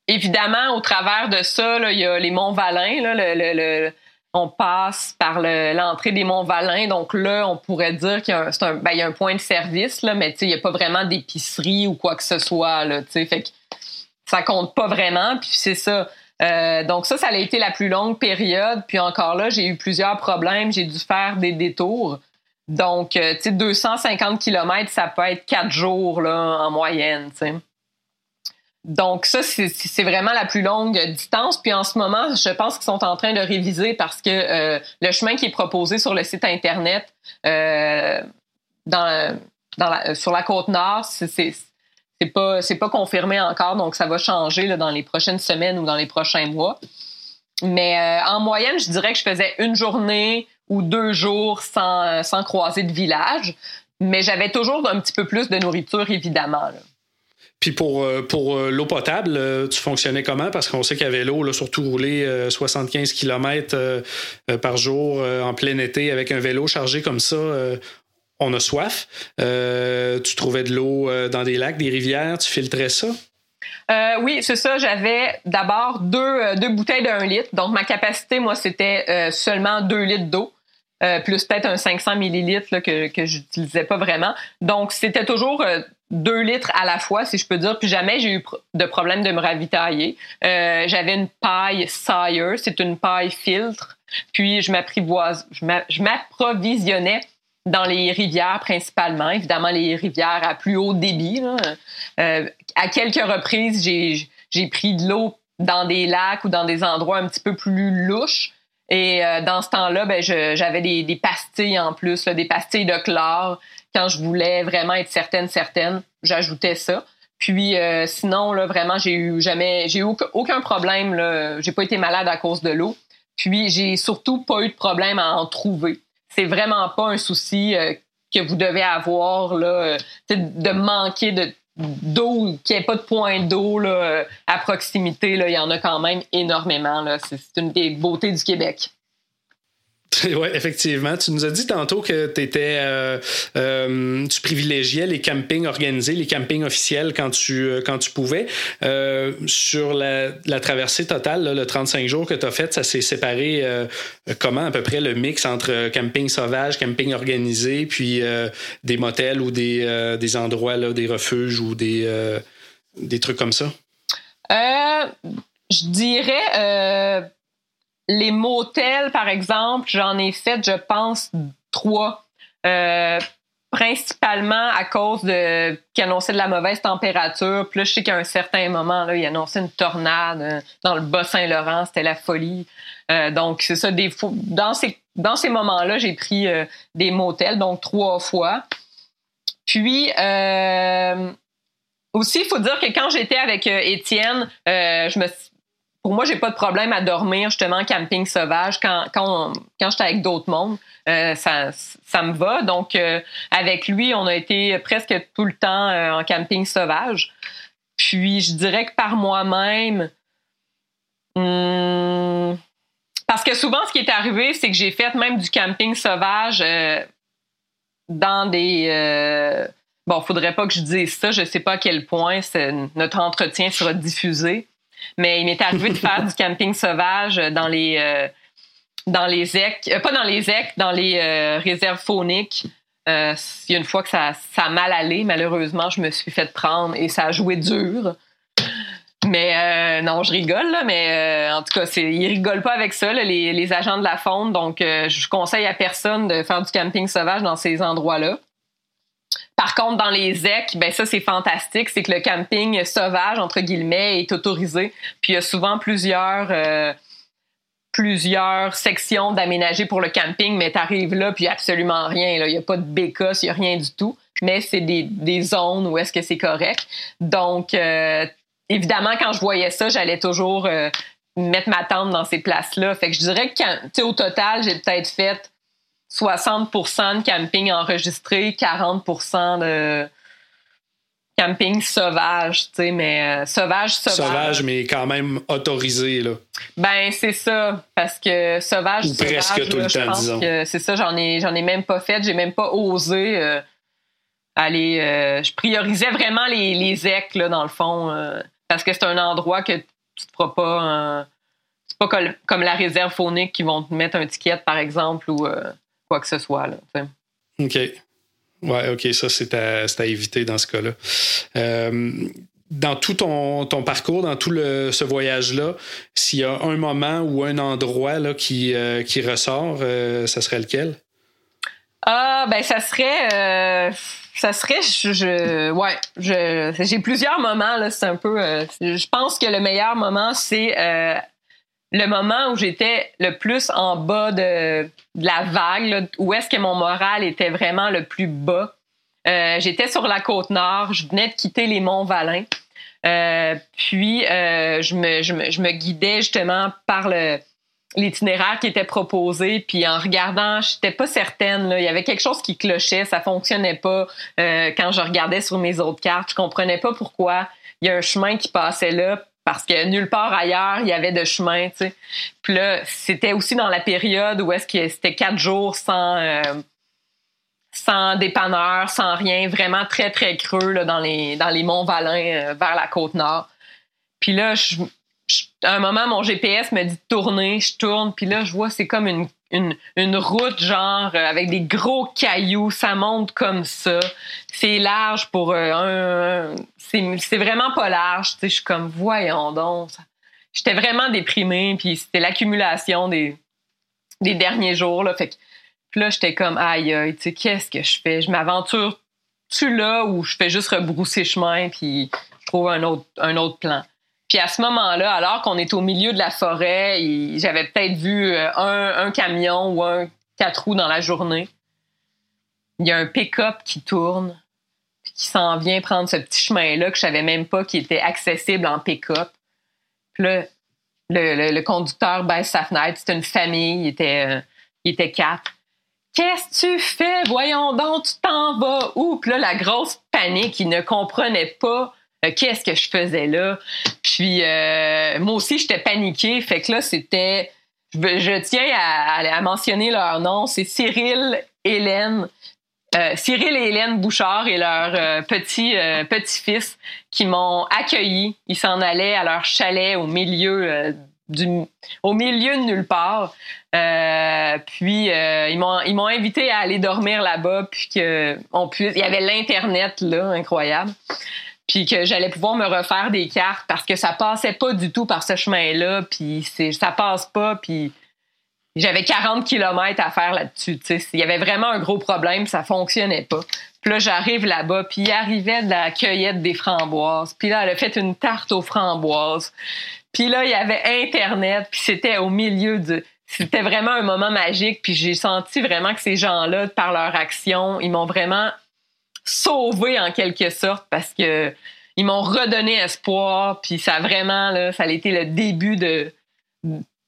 évidemment, au travers de ça, il y a les Monts Valin, là, le, le, le on passe par l'entrée le, des Monts-Valin. Donc là, on pourrait dire qu'il y, a un, ben, point de service, là, mais il n'y a pas vraiment d'épicerie ou quoi que ce soit. Là, fait que ça compte pas vraiment. Puis c'est ça. Euh, donc ça, ça a été la plus longue période. Puis encore là, j'ai eu plusieurs problèmes. J'ai dû faire des détours. Donc, euh, tu sais, 250 km, ça peut être quatre jours là, en moyenne. Donc ça, c'est vraiment la plus longue distance. Puis en ce moment, je pense qu'ils sont en train de réviser parce que euh, le chemin qui est proposé sur le site Internet euh, sur la côte nord, c'est pas, pas confirmé encore, donc ça va changer dans les prochaines semaines ou dans les prochains mois. Mais euh, en moyenne, je dirais que je faisais une journée ou deux jours sans, sans croiser de village, mais j'avais toujours un petit peu plus de nourriture, évidemment. Puis pour, pour l'eau potable, tu fonctionnais comment? Parce qu'on sait qu'à vélo, surtout rouler 75 km par jour en plein été avec un vélo chargé comme ça, on a soif. tu trouvais de l'eau dans des lacs, des rivières, tu filtrais ça? Euh, oui, c'est ça. J'avais d'abord deux, euh, deux bouteilles d'un litre. Donc, ma capacité, moi, c'était euh, seulement deux litres d'eau. plus peut-être un 500 millilitres que, que j'utilisais pas vraiment. Donc, c'était toujours deux litres à la fois, si je peux dire. Puis jamais j'ai eu de problème de me ravitailler. J'avais une paille Sire, c'est une paille filtre. Puis je m'approvisionnais dans les rivières principalement, évidemment les rivières à plus haut débit. Euh, à quelques reprises, j'ai pris de l'eau dans des lacs ou dans des endroits un petit peu plus louches. Et euh, dans ce temps-là, ben, j'avais des, des, pastilles en plus, des pastilles de chlore. Quand je voulais vraiment être certaine, certaine, j'ajoutais ça. Puis euh, sinon, là, vraiment, j'ai eu jamais, j'ai eu aucun problème. Là. J'ai pas été malade à cause de l'eau. Puis j'ai surtout pas eu de problème à en trouver c'est vraiment pas un souci euh, que vous devez avoir là, euh, de manquer de d'eau, qu'il n'y ait pas de point d'eau euh, à proximité. Là, il y en a quand même énormément. C'est une des beautés du Québec. *laughs* Oui, effectivement. Tu nous as dit tantôt que étais, euh, euh, tu privilégiais les campings organisés, les campings officiels quand tu, euh, quand tu pouvais. sur la, traversée totale, le 35 jours que tu as fait, ça s'est séparé comment à peu près le mix entre camping sauvage, camping organisé, puis des motels ou des, des endroits, là, des refuges ou des, des trucs comme ça? je dirais les motels, par exemple, j'en ai fait, je pense, trois. Euh, principalement à cause de qui annonçait de la mauvaise température. Puis là, je sais qu'à un certain moment, là, il annonçait une tornade euh, dans le Bas-Saint-Laurent. C'était la folie. Euh, donc, c'est ça. Des dans ces, dans ces moments-là, j'ai pris des motels, donc trois fois. Puis, aussi, il faut dire que quand j'étais avec Étienne, je me pour moi, j'ai pas de problème à dormir justement en camping sauvage quand, quand, j'étais avec d'autres mondes. Euh, ça, ça me va. Donc, euh, avec lui, on a été presque tout le temps euh, en camping sauvage. Puis, je dirais que par moi-même, hmm, parce que souvent, ce qui est arrivé, c'est que j'ai fait même du camping sauvage dans des. bon, faudrait pas que je dise ça. Je sais pas à quel point notre entretien sera diffusé. Mais il m'est arrivé de faire du camping sauvage dans les euh, dans les EC, euh, pas dans les EC, dans les euh, réserves fauniques. il y a une fois que ça, a mal allé, malheureusement, je me suis fait prendre et ça a joué dur. Mais non, je rigole, là, mais en tout cas, ils rigolent pas avec ça, les, les, agents de la faune. Donc, je conseille à personne de faire du camping sauvage dans ces endroits-là. Par contre, dans les ZEC, ben ça c'est fantastique, c'est que le camping sauvage entre guillemets est autorisé. Puis il y a souvent plusieurs euh, plusieurs sections d'aménager pour le camping, mais tu arrives là puis absolument rien. Il n'y a pas de bécasse, il n'y a rien du tout. Mais c'est des, zones où est-ce que c'est correct. Donc euh, évidemment, quand je voyais ça, j'allais toujours euh, mettre ma tente dans ces places-là. Fait que je dirais que au total, j'ai peut-être fait 60% de camping enregistré, 40% de camping sauvage, tu sais, mais euh, sauvage, sauvage. Sauvage, mais quand même autorisé, là. Ben, c'est ça, parce que sauvage, Ou presque tout le temps, disons. C'est ça, j'en ai, j'en ai même pas fait, j'ai même pas osé euh, aller. Euh, je priorisais vraiment les, les EC, là, dans le fond, parce que c'est un endroit que tu te feras pas. c'est pas comme, comme, la réserve faunique qui vont te mettre un ticket, par exemple, ou quoi que ce soit. Là, OK. Ouais, OK, ça, c'est à, éviter dans ce cas-là. Euh, dans tout ton, parcours, dans tout le, ce voyage-là, s'il y a un moment ou un endroit là, qui, euh, qui ressort, euh, ça serait lequel? Ah, ben, ça serait. ça serait. Je, ouais, j'ai plusieurs moments, là. C'est un peu. je pense que le meilleur moment, c'est le moment où j'étais le plus en bas de, la vague, où est-ce que mon moral était vraiment le plus bas. Euh, j'étais sur la côte nord, je venais de quitter les monts Valin. Euh, puis euh, je, me, je, je, guidais justement par l'itinéraire qui était proposé, puis en regardant, j'étais pas certaine. Il y avait quelque chose qui clochait, ça fonctionnait pas. Quand je regardais sur mes autres cartes, je comprenais pas pourquoi il y a un chemin qui passait là, parce que nulle part ailleurs il y avait de chemin. Tu sais. Puis là, c'était aussi dans la période où est-ce que c'était quatre jours sans euh, sans dépanneur, sans rien, vraiment très très creux là, dans les dans les monts Valin euh, vers la côte nord. Puis là, je, à un moment, mon GPS me dit de tourner, je tourne, puis là, je vois, c'est comme une, une, une, route, genre, euh, avec des gros cailloux, ça monte comme ça. C'est large pour euh, un. C'est vraiment pas large, tu sais, je suis comme, voyons donc. J'étais vraiment déprimée, puis c'était l'accumulation des, des derniers jours, là. Fait que, puis là, j'étais comme, aïe, aïe, tu sais, qu'est-ce que je fais? Je m'aventure tu là ou je fais juste rebrousser chemin, puis je trouve un autre, un autre plan? Puis à ce moment-là, alors qu'on est au milieu de la forêt, j'avais peut-être vu euh, un, camion ou un quatre roues dans la journée. Il y a un pick-up qui tourne, qui s'en vient prendre ce petit chemin-là que je savais même pas qui était accessible en pick-up. Puis là, le, conducteur baisse sa fenêtre. C'était une famille, il était, euh, il était quatre. Qu'est-ce que tu fais? Voyons donc, tu t'en vas où? Puis là, la grosse panique, il ne comprenait pas qu'est-ce que je faisais là? Puis euh, moi aussi, j'étais paniquée. Fait que là, c'était. Je, tiens à, mentionner leur nom. C'est Cyril, Hélène. Euh, Cyril et Hélène Bouchard et leur petit petit-fils qui m'ont accueilli. Ils s'en allaient à leur chalet au milieu du au milieu de nulle part. puis ils m'ont ils m'ont invité à aller dormir là-bas puis que on puisse il y avait l'internet là incroyable puis que j'allais pouvoir me refaire des cartes parce que ça passait pas du tout par ce chemin-là, puis ça passe pas, puis j'avais 40 kilomètres à faire là-dessus. Il y avait vraiment un gros problème, ça fonctionnait pas. Puis là, j'arrive là-bas, puis il arrivait de la cueillette des framboises. Puis là, elle a fait une tarte aux framboises. Puis là, il y avait Internet, puis c'était au milieu de... C'était vraiment un moment magique, puis j'ai senti vraiment que ces gens-là, par leur action, ils m'ont vraiment sauvé en quelque sorte parce que ils m'ont redonné espoir. Puis ça a vraiment, là, ça a été le début de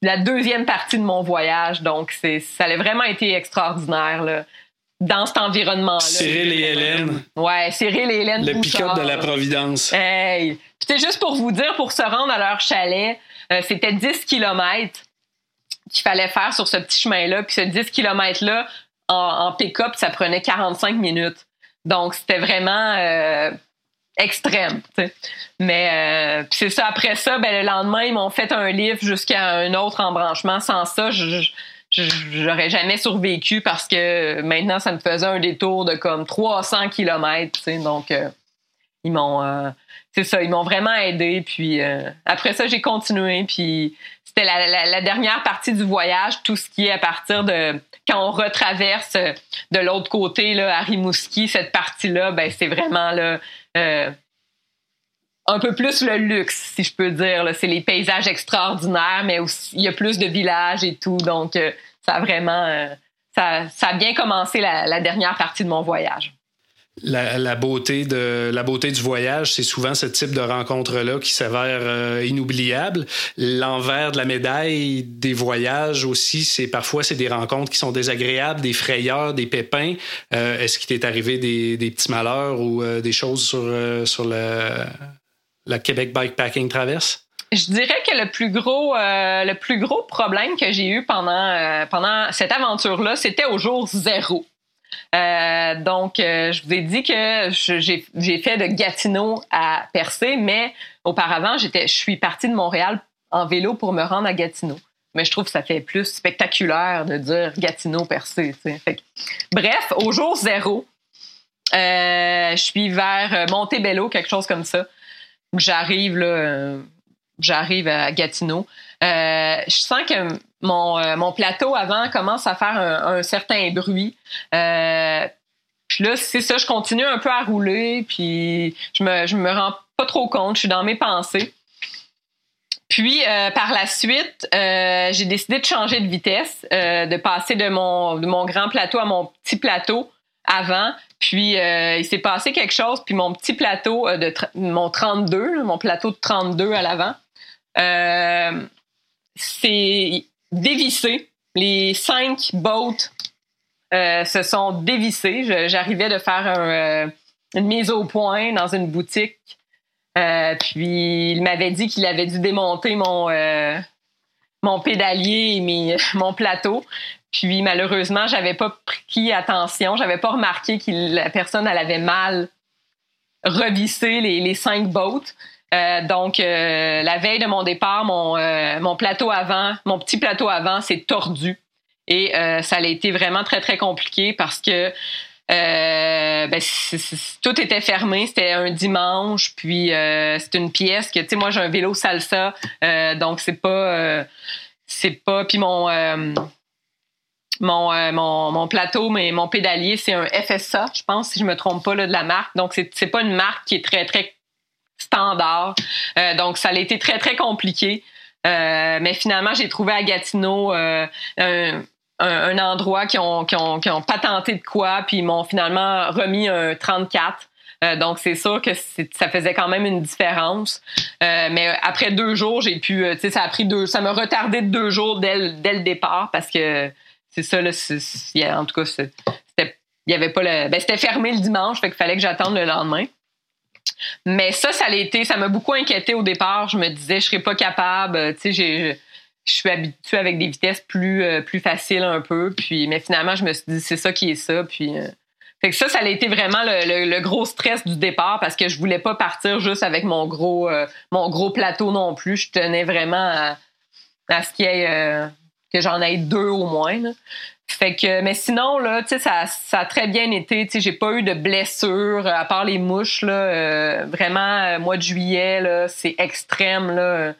la deuxième partie de mon voyage. Donc, c'est, ça a vraiment été extraordinaire. Là, dans cet environnement-là. Cyril et Hélène. Ouais, Cyril et Hélène. Le pick-up de la Providence. Hey! C'était juste pour vous dire, pour se rendre à leur chalet, euh, c'était 10 km qu'il fallait faire sur ce petit chemin-là. Puis ce 10 km-là, en, en pick-up, ça prenait 45 minutes. Donc, c'était vraiment euh, extrême. Mais euh, c'est ça, après ça, ben, le lendemain, ils m'ont fait un livre jusqu'à un autre embranchement. Sans ça, je, j'aurais jamais survécu parce que maintenant, ça me faisait un détour de comme 300 kilomètres. Donc, euh, ils m'ont... c'est ça, ils m'ont vraiment aidé. Puis après ça, j'ai continué. C'était la, dernière partie du voyage, tout ce qui est à partir de quand on retraverse euh, de l'autre côté là, à Rimouski, cette partie-là, ben c'est vraiment là, euh, un peu plus le luxe, si je peux dire. C'est les paysages extraordinaires, mais aussi il y a plus de villages et tout. Donc, euh, ça a vraiment ça, ça, a bien commencé la dernière partie de mon voyage la, beauté du voyage, c'est souvent ce type de rencontre-là qui s'avère euh, inoubliable. L'envers de la médaille des voyages aussi, c'est parfois c'est des rencontres qui sont désagréables, des frayeurs, des pépins. Euh, est-ce qu'il t'est arrivé des, petits malheurs ou euh, des choses sur la Québec Bikepacking Traverse? Je dirais que le plus gros, problème que j'ai eu pendant cette aventure-là, c'était au jour zéro. Euh, donc, euh, je vous ai dit que j'ai fait de Gatineau à Percé, mais auparavant, je suis partie de Montréal en vélo pour me rendre à Gatineau. Mais je trouve que ça fait plus spectaculaire de dire Gatineau Percé. bref, au jour zéro, euh, je suis vers Montebello, quelque chose comme ça. J'arrive j'arrive à Gatineau. je sens que euh, mon, plateau avant commence à faire un, certain bruit. Euh, puis là, c'est ça, je continue un peu à rouler, puis je me, me rends pas trop compte, je suis dans mes pensées. Puis euh, par la suite, j'ai décidé de changer de vitesse, de passer de mon, de mon grand plateau à mon petit plateau avant. Puis il s'est passé quelque chose, puis mon petit plateau de mon 32, mon plateau de 32 à l'avant, c'est dévissé. Les cinq bottes se sont dévissées. J'arrivais de faire une mise au point dans une boutique. puis il m'avait dit qu'il avait dû démonter mon pédalier et *laughs* mon plateau. Puis malheureusement, j'avais pas pris attention, j'avais pas remarqué que la personne elle avait mal revissé les, cinq bottes. Euh, donc euh, la veille de mon départ, mon, euh, mon plateau avant, mon petit plateau avant s'est tordu et ça a été vraiment très très compliqué parce que ben, tout était fermé, c'était un dimanche, puis c'est une pièce que tu sais moi j'ai un vélo salsa, donc c'est pas c'est pas puis mon mon, mon, mon, plateau, mais mon pédalier, c'est un FSA, je pense, si je me trompe pas là, de la marque. Donc, c'est, c'est pas une marque qui est très, très standard. Euh, donc, ça a été très, très compliqué. Euh, mais finalement, j'ai trouvé à Gatineau un, un, endroit qui ont, qui, ont, patenté de quoi, puis ils m'ont finalement remis un 34. donc c'est sûr que ça faisait quand même une différence. mais après deux jours, j'ai pu, tu sais, ça a pris deux, ça m'a retardé de deux jours dès, dès le départ parce que c'est ça, là. en tout cas, c'était, il y avait pas le, ben, c'était fermé le dimanche, fait qu'il fallait que j'attende le lendemain. Mais ça, ça l'a été, ça m'a beaucoup inquiété au départ. Je me disais, je serais pas capable. Tu sais, je suis habituée avec des vitesses plus, euh, plus faciles un peu. Puis, mais finalement, je me suis dit, c'est ça qui est ça. Puis, euh, fait que ça, ça a été vraiment le, gros stress du départ parce que je voulais pas partir juste avec mon gros, euh, mon gros plateau non plus. Je tenais vraiment à, ce qu'il y ait que j'en ai deux au moins. Fait que, mais sinon, là, ça, ça a très bien été. Tu sais, j'ai pas eu de blessures, à part les mouches, là. Euh, vraiment, euh, mois de juillet, là, c'est extrême, là.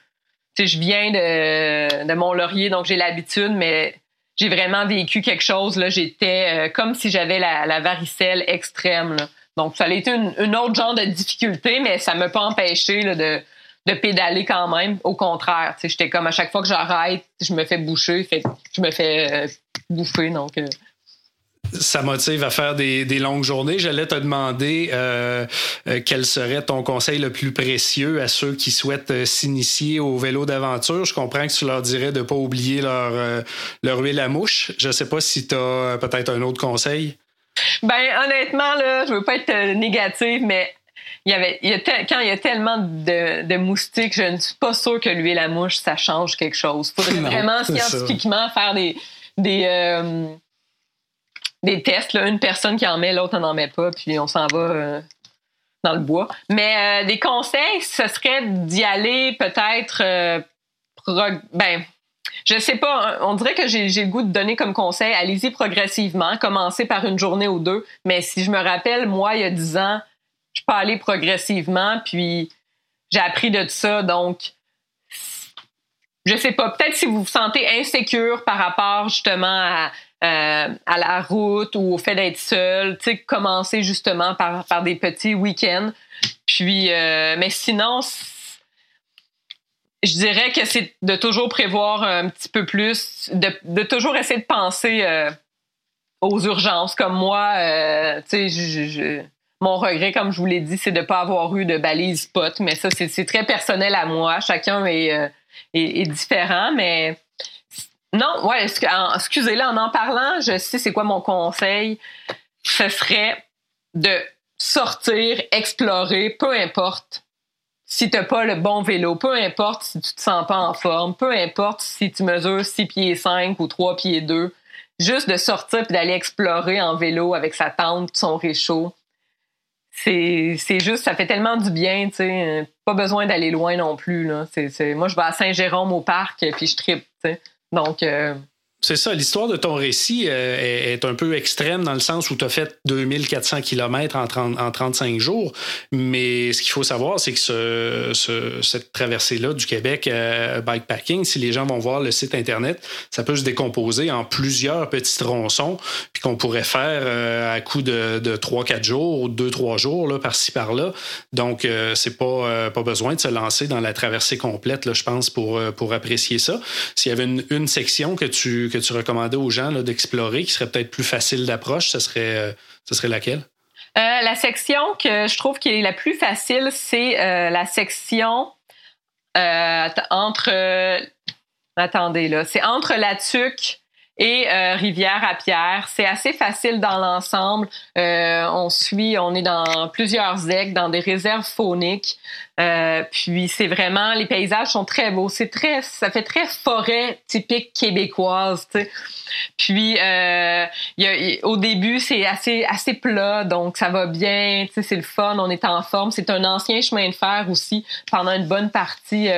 Tu sais, je viens de, de Mont-Laurier, donc j'ai l'habitude, mais j'ai vraiment vécu quelque chose, là. J'étais euh, comme si j'avais la, la, varicelle extrême, là. Donc, ça a été une, une, autre genre de difficulté, mais ça m'a pas empêché, là, de de pédaler quand même. Au contraire, j'étais comme à chaque fois que j'arrête, je me fais boucher, fait, je me fais euh, bouffer. Donc, euh. ça motive à faire des, longues journées. J'allais te demander euh, quel serait ton conseil le plus précieux à ceux qui souhaitent s'initier au vélo d'aventure. Je comprends que tu leur dirais de ne pas oublier leur, leur huile à mouche. Je ne sais pas si tu as peut-être un autre conseil. Ben honnêtement, là, je veux pas être négative, mais il y avait, quand il y a tellement de, moustiques, je ne suis pas sûre que l'huile à mouche, ça change quelque chose. Il faudrait vraiment scientifiquement faire des, des, euh, des tests. Là. Une personne qui en met, l'autre n'en met pas, puis on s'en va euh, dans le bois. Mais euh, des conseils, ce serait d'y aller peut-être. ben, je sais pas, on dirait que j'ai le goût de donner comme conseil, allez-y progressivement, commencez par une journée ou deux. Mais si je me rappelle, moi, il y a dix ans, je peux aller progressivement, puis j'ai appris de ça, donc je sais pas, peut-être si vous vous sentez insécure par rapport justement à, euh, à la route ou au fait d'être seul, tu sais, commencer justement par, par des petits week-ends. Puis, euh, mais sinon, je dirais que c'est de toujours prévoir un petit peu plus, de, de toujours essayer de penser euh, aux urgences. Comme moi, tu sais, je, mon regret, comme je vous l'ai dit, c'est de ne pas avoir eu de balise spot. Mais ça, c'est très personnel à moi. Chacun est, euh, différent. Mais non, ouais, excusez-le, en en parlant, je sais c'est quoi mon conseil. Ce serait de sortir, explorer, peu importe si tu n'as pas le bon vélo, peu importe si tu te sens pas en forme, peu importe si tu mesures 6 pieds 5 ou 3 pieds 2, juste de sortir et d'aller explorer en vélo avec sa tente, son réchaud, c'est juste, ça fait tellement du bien, tu sais. Pas besoin d'aller loin non plus, là. moi, je vais à Saint-Jérôme au parc, puis je tripe, tu sais. Donc, euh, c'est ça, l'histoire de ton récit euh, est, un peu extrême dans le sens où tu as fait 2400 km en, en 35 jours. Mais ce qu'il faut savoir, c'est que ce, cette traversée-là du Québec, euh, bikepacking, si les gens vont voir le site Internet, ça peut se décomposer en plusieurs petits tronçons, puis qu'on pourrait faire euh, à coup de, de 3-4 jours ou 2-3 jours, là, par-ci, par-là. Donc, c'est pas, pas besoin de se lancer dans la traversée complète, là, je pense, pour, pour apprécier ça. S'il y avait une, une section que tu que tu recommandais aux gens d'explorer, qui serait peut-être plus facile d'approche, ce serait, euh, serait laquelle? Euh, la section que je trouve qui est la plus facile, c'est euh, la section entre. attendez là, c'est entre la Tuque et euh, Rivière à Pierre. C'est assez facile dans l'ensemble. Euh, on suit, on est dans plusieurs aigles, dans des réserves fauniques. Euh, puis c'est vraiment, les paysages sont très beaux. C'est très, ça fait très forêt typique québécoise. Puis euh, au début c'est assez assez plat, donc ça va bien. C'est le fun, on est en forme. C'est un ancien chemin de fer aussi pendant une bonne partie.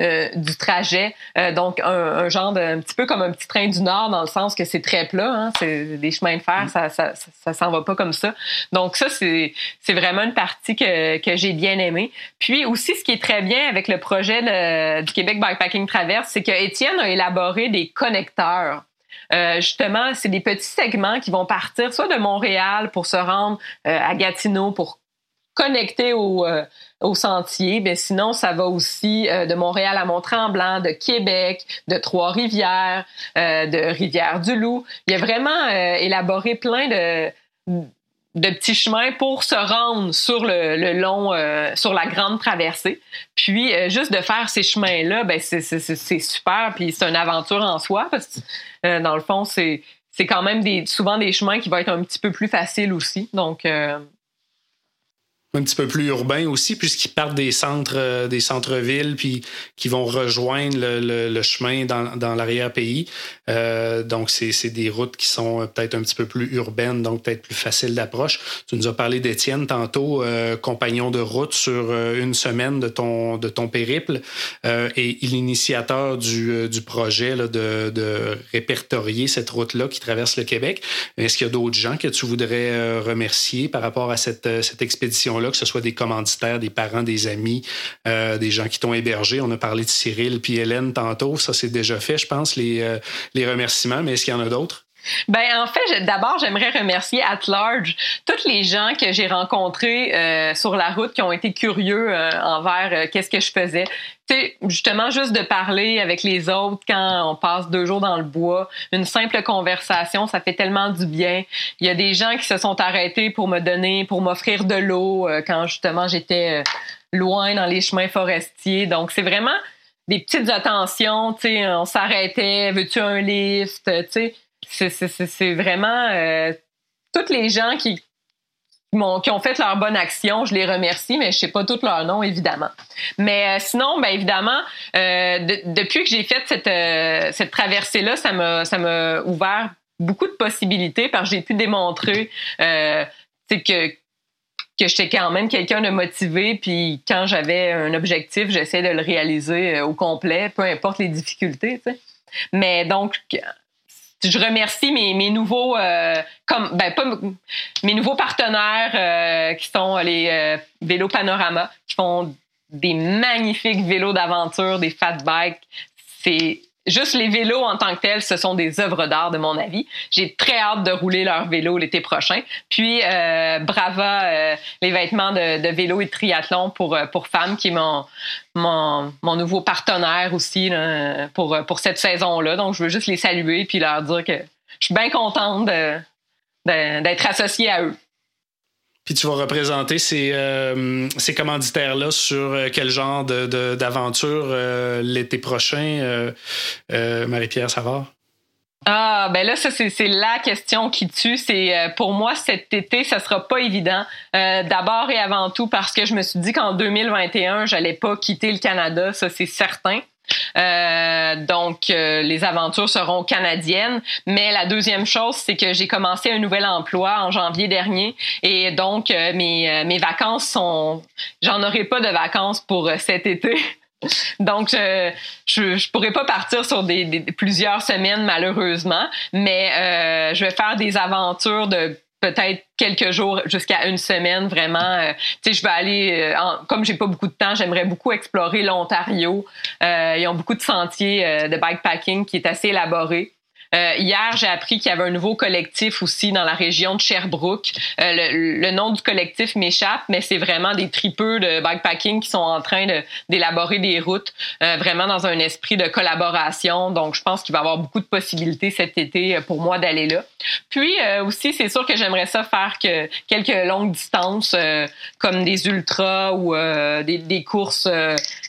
Euh, du trajet. Euh, donc, un, un, genre de, un petit peu comme un petit train du Nord dans le sens que c'est très plat. Hein, c'est des chemins de fer, mm. ça, ça, ça, s'en va pas comme ça. Donc, ça, c'est, c'est vraiment une partie que, que j'ai bien aimée. Puis aussi, ce qui est très bien avec le projet de, du Québec Bikepacking Traverse, c'est que Étienne a élaboré des connecteurs. Euh, justement, c'est des petits segments qui vont partir soit de Montréal pour se rendre euh, à Gatineau pour connecter au, euh, au sentier. Mais sinon, ça va aussi euh, de Montréal à Mont-Tremblant, de Québec, de Trois-Rivières, euh, de Rivière-du-Loup. Il y a vraiment élaboré plein de de petits chemins pour se rendre sur le, long, sur la grande traversée. Puis juste de faire ces chemins-là, ben c'est super. Puis c'est une aventure en soi parce que dans le fond, c'est c'est quand même des, souvent des chemins qui vont être un petit peu plus faciles aussi. Donc un petit peu plus urbain aussi, puisqu'ils partent des centres, euh, des centres-villes, puis qui vont rejoindre le, le, chemin dans, dans l'arrière-pays. Euh, donc, c'est des routes qui sont euh, peut-être un petit peu plus urbaines, donc peut-être plus faciles d'approche. Tu nous as parlé d'Étienne tantôt, euh, compagnon de route sur une semaine de ton, de ton périple, euh, et l'initiateur du, du projet là, de, de répertorier cette route-là qui traverse le Québec. Est-ce qu'il y a d'autres gens que tu voudrais remercier par rapport à cette, cette expédition que ce soit des commanditaires, des parents, des amis, euh, des gens qui t'ont hébergé. On a parlé de Cyril puis Hélène tantôt. Ça, c'est déjà fait, je pense, les, euh, les remerciements. Mais est-ce qu'il y en a d'autres? Ben en fait, d'abord, j'aimerais remercier at large toutes les gens que j'ai rencontrés euh, sur la route qui ont été curieux euh, envers euh, qu'est-ce que je faisais. Tu justement, juste de parler avec les autres quand on passe deux jours dans le bois, une simple conversation, ça fait tellement du bien. Il y a des gens qui se sont arrêtés pour me donner, pour m'offrir de l'eau quand justement j'étais loin dans les chemins forestiers. Donc, c'est vraiment des petites attentions. Tu sais, on s'arrêtait, veux-tu un lift, tu c'est vraiment euh, toutes les gens qui, ont, qui ont fait leur bonne action, je les remercie, mais je sais pas tous leurs noms, évidemment. Mais euh, sinon, ben évidemment, euh, depuis que j'ai fait cette, cette traversée-là, ça m'a ouvert beaucoup de possibilités parce que j'ai pu démontrer euh, que que j'étais quand même quelqu'un de motivé, puis quand j'avais un objectif, j'essayais de le réaliser au complet, peu importe les difficultés. Mais donc, je remercie mes, mes nouveaux euh, comme ben pas mes nouveaux partenaires euh, qui sont les euh, vélos Panorama qui font des magnifiques vélos d'aventure, des fat bikes. C'est juste les vélos en tant que tels, ce sont des œuvres d'art de mon avis. J'ai très hâte de rouler leurs vélos l'été prochain. Puis euh, Brava, euh, les vêtements de, vélo et de triathlon pour euh, pour femmes, qui est mon mon, nouveau partenaire aussi là, pour pour cette saison-là. Donc je veux juste les saluer puis leur dire que je suis bien contente d'être associée à eux. Puis tu vas représenter ces, euh, ces commanditaires-là sur euh, quel genre d'aventure de, euh, l'été prochain, Marie-Pierre Savard? Ah, ben là, ça, c'est la question qui tue. C'est pour moi, cet été, ça sera pas évident. D'abord et avant tout parce que je me suis dit qu'en 2021, j'allais pas quitter le Canada, ça c'est certain. Euh, donc, euh, les aventures seront canadiennes. Mais la deuxième chose, c'est que j'ai commencé un nouvel emploi en janvier dernier. Et donc, euh, mes, mes vacances sont... J'en aurai pas de vacances pour cet été. *laughs* Donc, je, je, pourrais pas partir sur des, des, plusieurs semaines malheureusement, mais je vais faire des aventures de peut-être quelques jours jusqu'à une semaine vraiment euh, tu sais je vais aller euh, comme j'ai pas beaucoup de temps j'aimerais beaucoup explorer l'Ontario. Euh, ils ont beaucoup de sentiers de bikepacking qui est assez élaboré euh, hier, j'ai appris qu'il y avait un nouveau collectif aussi dans la région de Sherbrooke. Euh, le, nom du collectif m'échappe, mais c'est vraiment des tripeux de bikepacking qui sont en train d'élaborer des routes, euh, vraiment dans un esprit de collaboration. Donc, je pense qu'il va y avoir beaucoup de possibilités cet été pour moi d'aller là. Puis aussi, c'est sûr que j'aimerais ça faire que quelques longues distances, comme des ultras ou des, des, courses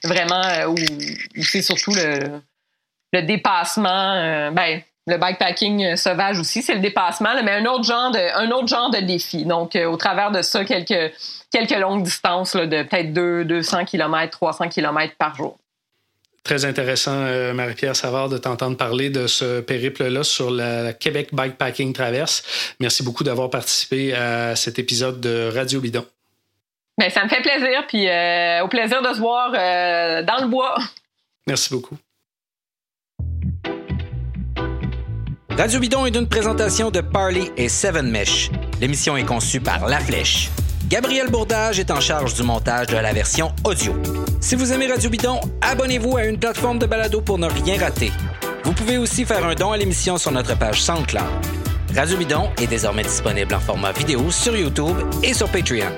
vraiment où c'est surtout le le dépassement, ben, le bikepacking sauvage aussi, c'est le dépassement, mais un autre genre de, un autre genre de défi. Donc, au travers de ça, quelques, quelques longues distances de peut-être 200 km, 300 km par jour. Très intéressant, euh, Marie-Pierre Savard, de t'entendre parler de ce périple-là sur la Québec Bikepacking Traverse. Merci beaucoup d'avoir participé à cet épisode de Radio Bidon. Bien, ça me fait plaisir, puis euh, au plaisir de se voir euh, dans le bois. Merci beaucoup. Radio Bidon est une présentation de Parley et Seven Mesh. L'émission est conçue par La Flèche. Gabriel Bourdage est en charge du montage de la version audio. Si vous aimez Radio Bidon, abonnez-vous à une plateforme de balado pour ne rien rater. Vous pouvez aussi faire un don à l'émission sur notre page SoundCloud. Radio Bidon est désormais disponible en format vidéo sur YouTube et sur Patreon.